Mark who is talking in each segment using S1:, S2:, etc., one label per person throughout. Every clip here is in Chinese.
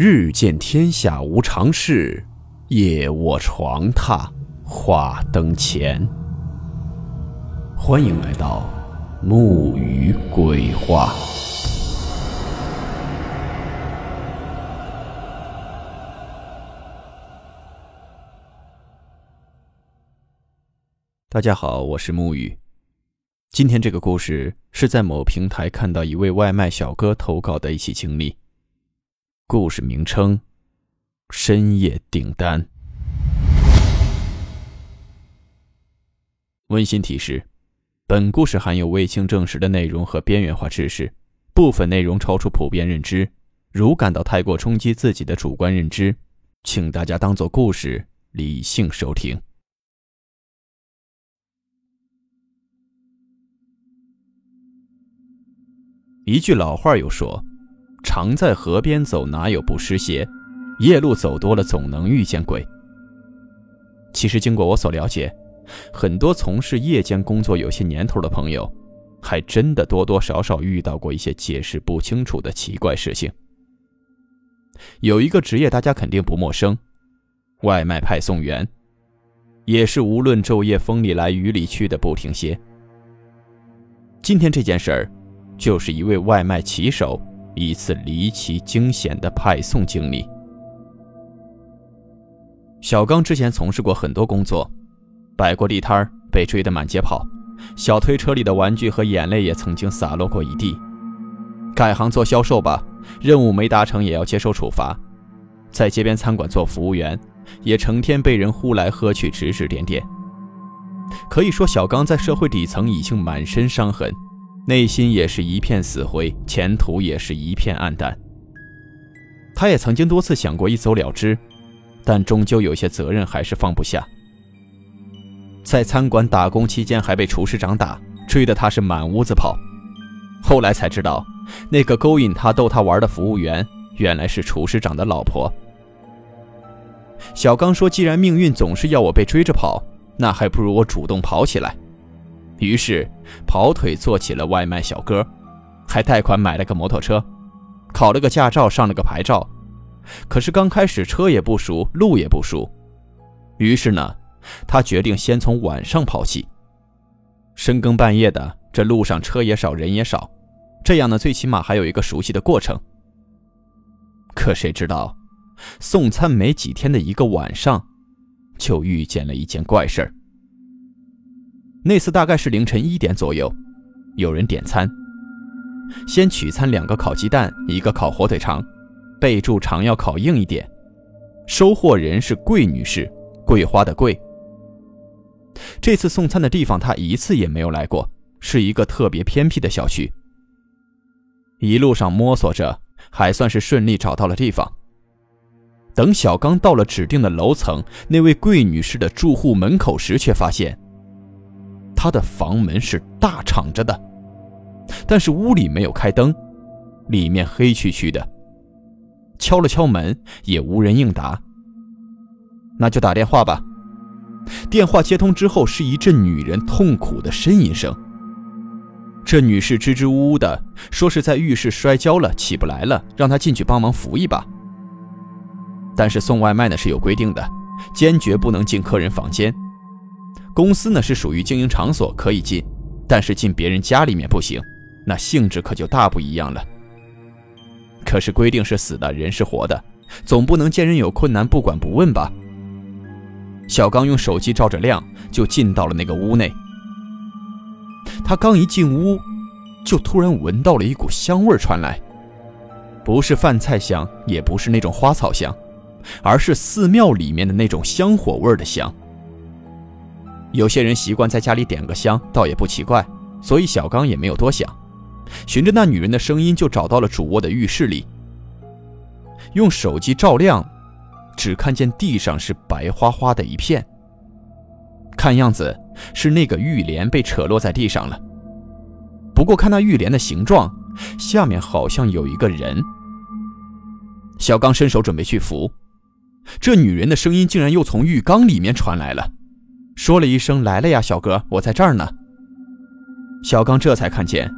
S1: 日见天下无常事，夜卧床榻话灯前。欢迎来到木鱼鬼话。大家好，我是木鱼。今天这个故事是在某平台看到一位外卖小哥投稿的一起经历。故事名称：深夜订单。温馨提示：本故事含有未经证实的内容和边缘化知识，部分内容超出普遍认知。如感到太过冲击自己的主观认知，请大家当做故事理性收听。一句老话又说：“常在河边走，哪有不湿鞋？夜路走多了，总能遇见鬼。”其实，经过我所了解，很多从事夜间工作有些年头的朋友，还真的多多少少遇到过一些解释不清楚的奇怪事情。有一个职业大家肯定不陌生，外卖派送员，也是无论昼夜风里来雨里去的不停歇。今天这件事儿。就是一位外卖骑手一次离奇惊险的派送经历。小刚之前从事过很多工作，摆过地摊被追得满街跑；小推车里的玩具和眼泪也曾经洒落过一地。改行做销售吧，任务没达成也要接受处罚；在街边餐馆做服务员，也成天被人呼来喝去，指指点点。可以说，小刚在社会底层已经满身伤痕。内心也是一片死灰，前途也是一片暗淡。他也曾经多次想过一走了之，但终究有些责任还是放不下。在餐馆打工期间，还被厨师长打，追得他是满屋子跑。后来才知道，那个勾引他、逗他玩的服务员，原来是厨师长的老婆。小刚说：“既然命运总是要我被追着跑，那还不如我主动跑起来。”于是，跑腿做起了外卖小哥，还贷款买了个摩托车，考了个驾照，上了个牌照。可是刚开始车也不熟，路也不熟。于是呢，他决定先从晚上跑起。深更半夜的，这路上车也少，人也少，这样呢，最起码还有一个熟悉的过程。可谁知道，送餐没几天的一个晚上，就遇见了一件怪事儿。那次大概是凌晨一点左右，有人点餐，先取餐两个烤鸡蛋，一个烤火腿肠，备注肠要烤硬一点。收货人是桂女士，桂花的桂。这次送餐的地方她一次也没有来过，是一个特别偏僻的小区。一路上摸索着，还算是顺利找到了地方。等小刚到了指定的楼层，那位桂女士的住户门口时，却发现。他的房门是大敞着的，但是屋里没有开灯，里面黑黢黢的。敲了敲门，也无人应答。那就打电话吧。电话接通之后，是一阵女人痛苦的呻吟声。这女士支支吾吾的说是在浴室摔跤了，起不来了，让她进去帮忙扶一把。但是送外卖呢是有规定的，坚决不能进客人房间。公司呢是属于经营场所，可以进，但是进别人家里面不行，那性质可就大不一样了。可是规定是死的，人是活的，总不能见人有困难不管不问吧？小刚用手机照着亮，就进到了那个屋内。他刚一进屋，就突然闻到了一股香味传来，不是饭菜香，也不是那种花草香，而是寺庙里面的那种香火味的香。有些人习惯在家里点个香，倒也不奇怪，所以小刚也没有多想，循着那女人的声音就找到了主卧的浴室里。用手机照亮，只看见地上是白花花的一片，看样子是那个浴帘被扯落在地上了。不过看那浴帘的形状，下面好像有一个人。小刚伸手准备去扶，这女人的声音竟然又从浴缸里面传来了。说了一声“来了呀，小哥，我在这儿呢。”小刚这才看见，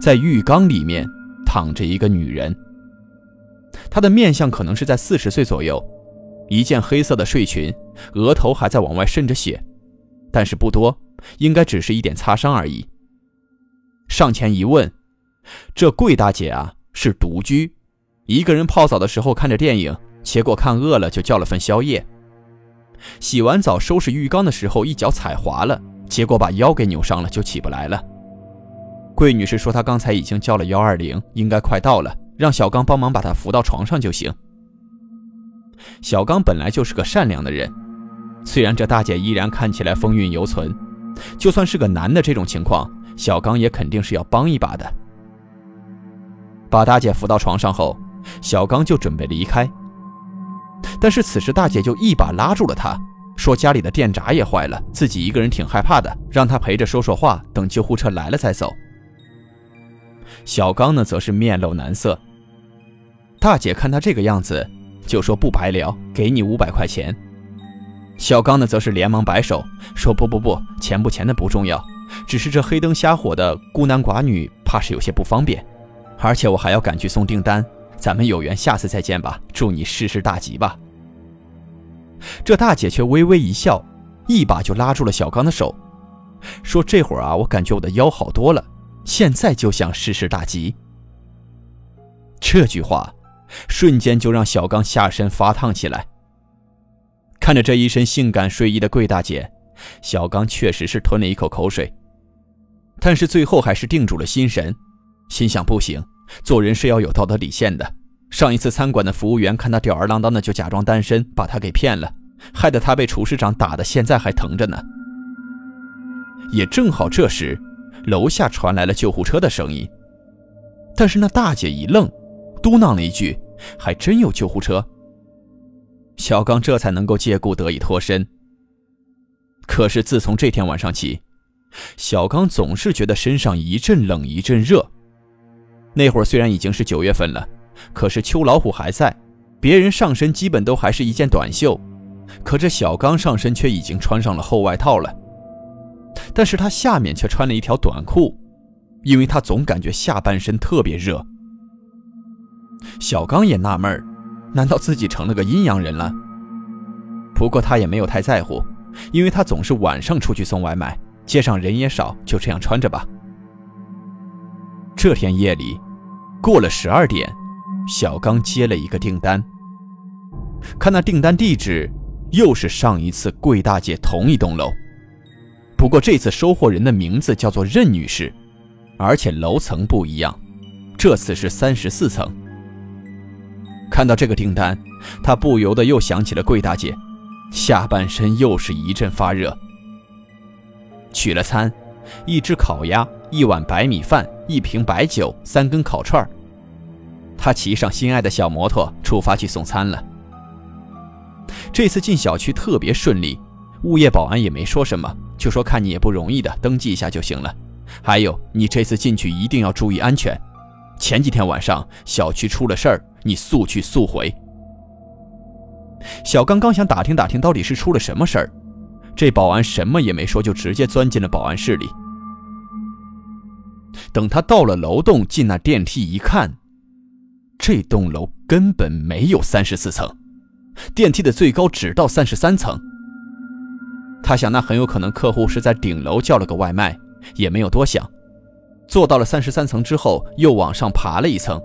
S1: 在浴缸里面躺着一个女人。她的面相可能是在四十岁左右，一件黑色的睡裙，额头还在往外渗着血，但是不多，应该只是一点擦伤而已。上前一问，这桂大姐啊是独居，一个人泡澡的时候看着电影，结果看饿了就叫了份宵夜。洗完澡收拾浴缸的时候一脚踩滑了，结果把腰给扭伤了，就起不来了。桂女士说她刚才已经叫了幺二零，应该快到了，让小刚帮忙把她扶到床上就行。小刚本来就是个善良的人，虽然这大姐依然看起来风韵犹存，就算是个男的这种情况。小刚也肯定是要帮一把的。把大姐扶到床上后，小刚就准备离开。但是此时大姐就一把拉住了他，说家里的电闸也坏了，自己一个人挺害怕的，让他陪着说说话，等救护车来了再走。小刚呢，则是面露难色。大姐看他这个样子，就说不白聊，给你五百块钱。小刚呢，则是连忙摆手，说不不不，钱不钱的不重要。只是这黑灯瞎火的孤男寡女，怕是有些不方便，而且我还要赶去送订单。咱们有缘下次再见吧，祝你事事大吉吧。这大姐却微微一笑，一把就拉住了小刚的手，说：“这会儿啊，我感觉我的腰好多了，现在就想事事大吉。”这句话，瞬间就让小刚下身发烫起来。看着这一身性感睡衣的桂大姐，小刚确实是吞了一口口水。但是最后还是定住了心神，心想不行，做人是要有道德底线的。上一次餐馆的服务员看他吊儿郎当的，就假装单身，把他给骗了，害得他被厨师长打的现在还疼着呢。也正好这时，楼下传来了救护车的声音。但是那大姐一愣，嘟囔了一句：“还真有救护车。”小刚这才能够借故得以脱身。可是自从这天晚上起，小刚总是觉得身上一阵冷一阵热。那会儿虽然已经是九月份了，可是秋老虎还在。别人上身基本都还是一件短袖，可这小刚上身却已经穿上了厚外套了。但是他下面却穿了一条短裤，因为他总感觉下半身特别热。小刚也纳闷难道自己成了个阴阳人了？不过他也没有太在乎，因为他总是晚上出去送外卖。街上人也少，就这样穿着吧。这天夜里，过了十二点，小刚接了一个订单。看那订单地址，又是上一次桂大姐同一栋楼，不过这次收货人的名字叫做任女士，而且楼层不一样，这次是三十四层。看到这个订单，他不由得又想起了桂大姐，下半身又是一阵发热。取了餐，一只烤鸭，一碗白米饭，一瓶白酒，三根烤串他骑上心爱的小摩托，出发去送餐了。这次进小区特别顺利，物业保安也没说什么，就说看你也不容易的，登记一下就行了。还有，你这次进去一定要注意安全。前几天晚上小区出了事儿，你速去速回。小刚刚想打听打听到底是出了什么事儿。这保安什么也没说，就直接钻进了保安室里。等他到了楼栋，进那电梯一看，这栋楼根本没有三十四层，电梯的最高只到三十三层。他想，那很有可能客户是在顶楼叫了个外卖，也没有多想，坐到了三十三层之后，又往上爬了一层。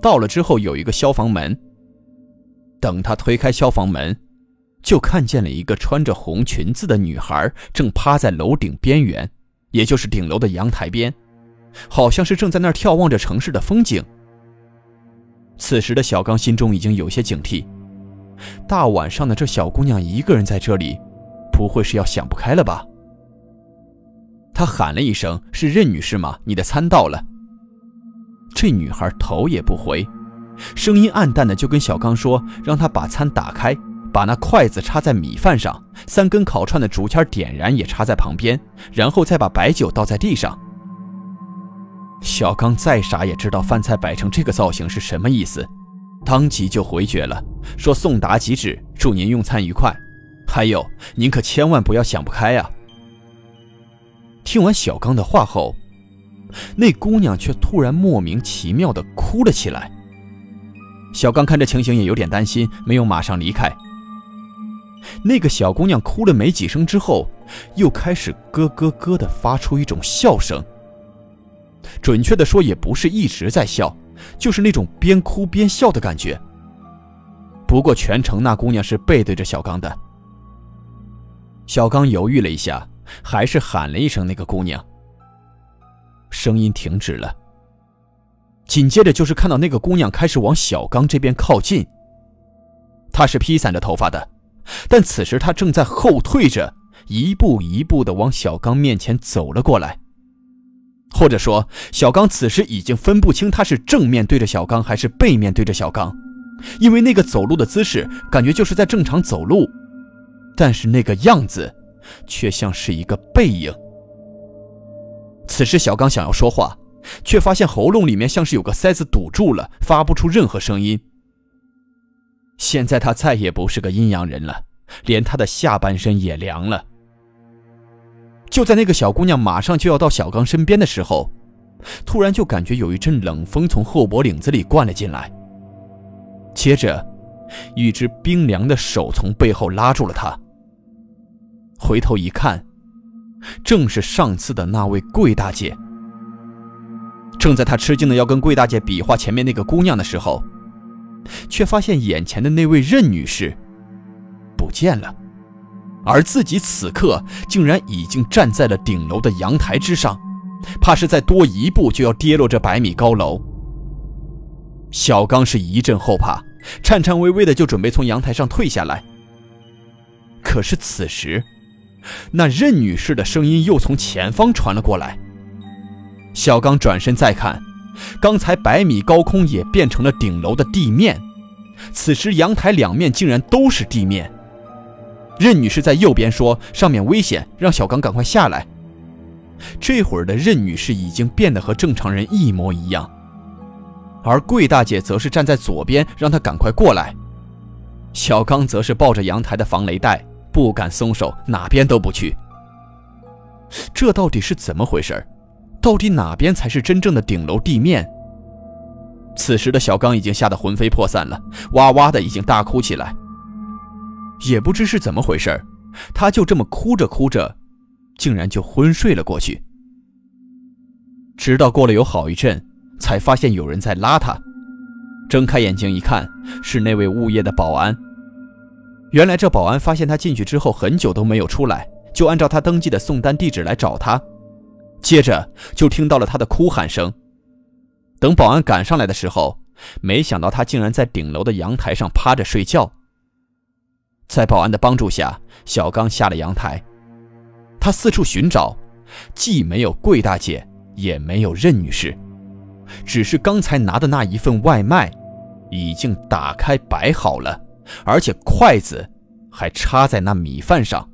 S1: 到了之后，有一个消防门。等他推开消防门。就看见了一个穿着红裙子的女孩，正趴在楼顶边缘，也就是顶楼的阳台边，好像是正在那儿眺望着城市的风景。此时的小刚心中已经有些警惕，大晚上的这小姑娘一个人在这里，不会是要想不开了吧？他喊了一声：“是任女士吗？你的餐到了。”这女孩头也不回，声音暗淡的就跟小刚说：“让他把餐打开。”把那筷子插在米饭上，三根烤串的竹签点燃也插在旁边，然后再把白酒倒在地上。小刚再傻也知道饭菜摆成这个造型是什么意思，当即就回绝了，说送达即止，祝您用餐愉快。还有，您可千万不要想不开呀。听完小刚的话后，那姑娘却突然莫名其妙地哭了起来。小刚看这情形也有点担心，没有马上离开。那个小姑娘哭了没几声之后，又开始咯咯咯地发出一种笑声。准确的说，也不是一直在笑，就是那种边哭边笑的感觉。不过全程那姑娘是背对着小刚的。小刚犹豫了一下，还是喊了一声那个姑娘。声音停止了。紧接着就是看到那个姑娘开始往小刚这边靠近。她是披散着头发的，但此时她正在后退着，一步一步的往小刚面前走了过来。或者说，小刚此时已经分不清他是正面对着小刚还是背面对着小刚，因为那个走路的姿势感觉就是在正常走路，但是那个样子，却像是一个背影。此时，小刚想要说话，却发现喉咙里面像是有个塞子堵住了，发不出任何声音。现在他再也不是个阴阳人了，连他的下半身也凉了。就在那个小姑娘马上就要到小刚身边的时候，突然就感觉有一阵冷风从后脖领子里灌了进来，接着，一只冰凉的手从背后拉住了他。回头一看。正是上次的那位桂大姐。正在他吃惊的要跟桂大姐比划前面那个姑娘的时候，却发现眼前的那位任女士不见了，而自己此刻竟然已经站在了顶楼的阳台之上，怕是再多一步就要跌落这百米高楼。小刚是一阵后怕，颤颤巍巍的就准备从阳台上退下来。可是此时。那任女士的声音又从前方传了过来。小刚转身再看，刚才百米高空也变成了顶楼的地面，此时阳台两面竟然都是地面。任女士在右边说：“上面危险，让小刚赶快下来。”这会儿的任女士已经变得和正常人一模一样，而桂大姐则是站在左边，让她赶快过来。小刚则是抱着阳台的防雷带。不敢松手，哪边都不去。这到底是怎么回事？到底哪边才是真正的顶楼地面？此时的小刚已经吓得魂飞魄散了，哇哇的已经大哭起来。也不知是怎么回事，他就这么哭着哭着，竟然就昏睡了过去。直到过了有好一阵，才发现有人在拉他。睁开眼睛一看，是那位物业的保安。原来这保安发现他进去之后很久都没有出来，就按照他登记的送单地址来找他，接着就听到了他的哭喊声。等保安赶上来的时候，没想到他竟然在顶楼的阳台上趴着睡觉。在保安的帮助下，小刚下了阳台，他四处寻找，既没有桂大姐，也没有任女士，只是刚才拿的那一份外卖，已经打开摆好了。而且筷子还插在那米饭上。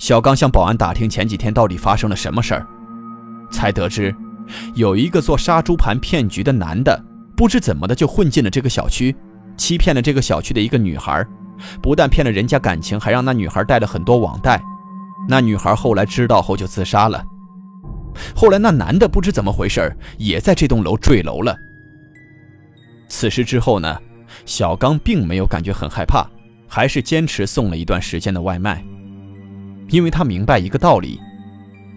S1: 小刚向保安打听前几天到底发生了什么事儿，才得知，有一个做杀猪盘骗局的男的，不知怎么的就混进了这个小区，欺骗了这个小区的一个女孩，不但骗了人家感情，还让那女孩带了很多网贷。那女孩后来知道后就自杀了。后来那男的不知怎么回事，也在这栋楼坠楼了。此事之后呢？小刚并没有感觉很害怕，还是坚持送了一段时间的外卖，因为他明白一个道理：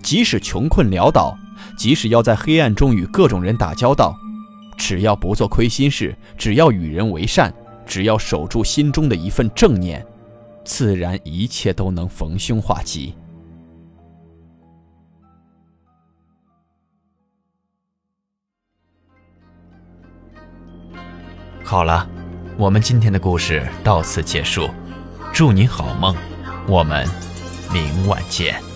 S1: 即使穷困潦倒，即使要在黑暗中与各种人打交道，只要不做亏心事，只要与人为善，只要守住心中的一份正念，自然一切都能逢凶化吉。好了。我们今天的故事到此结束，祝你好梦，我们明晚见。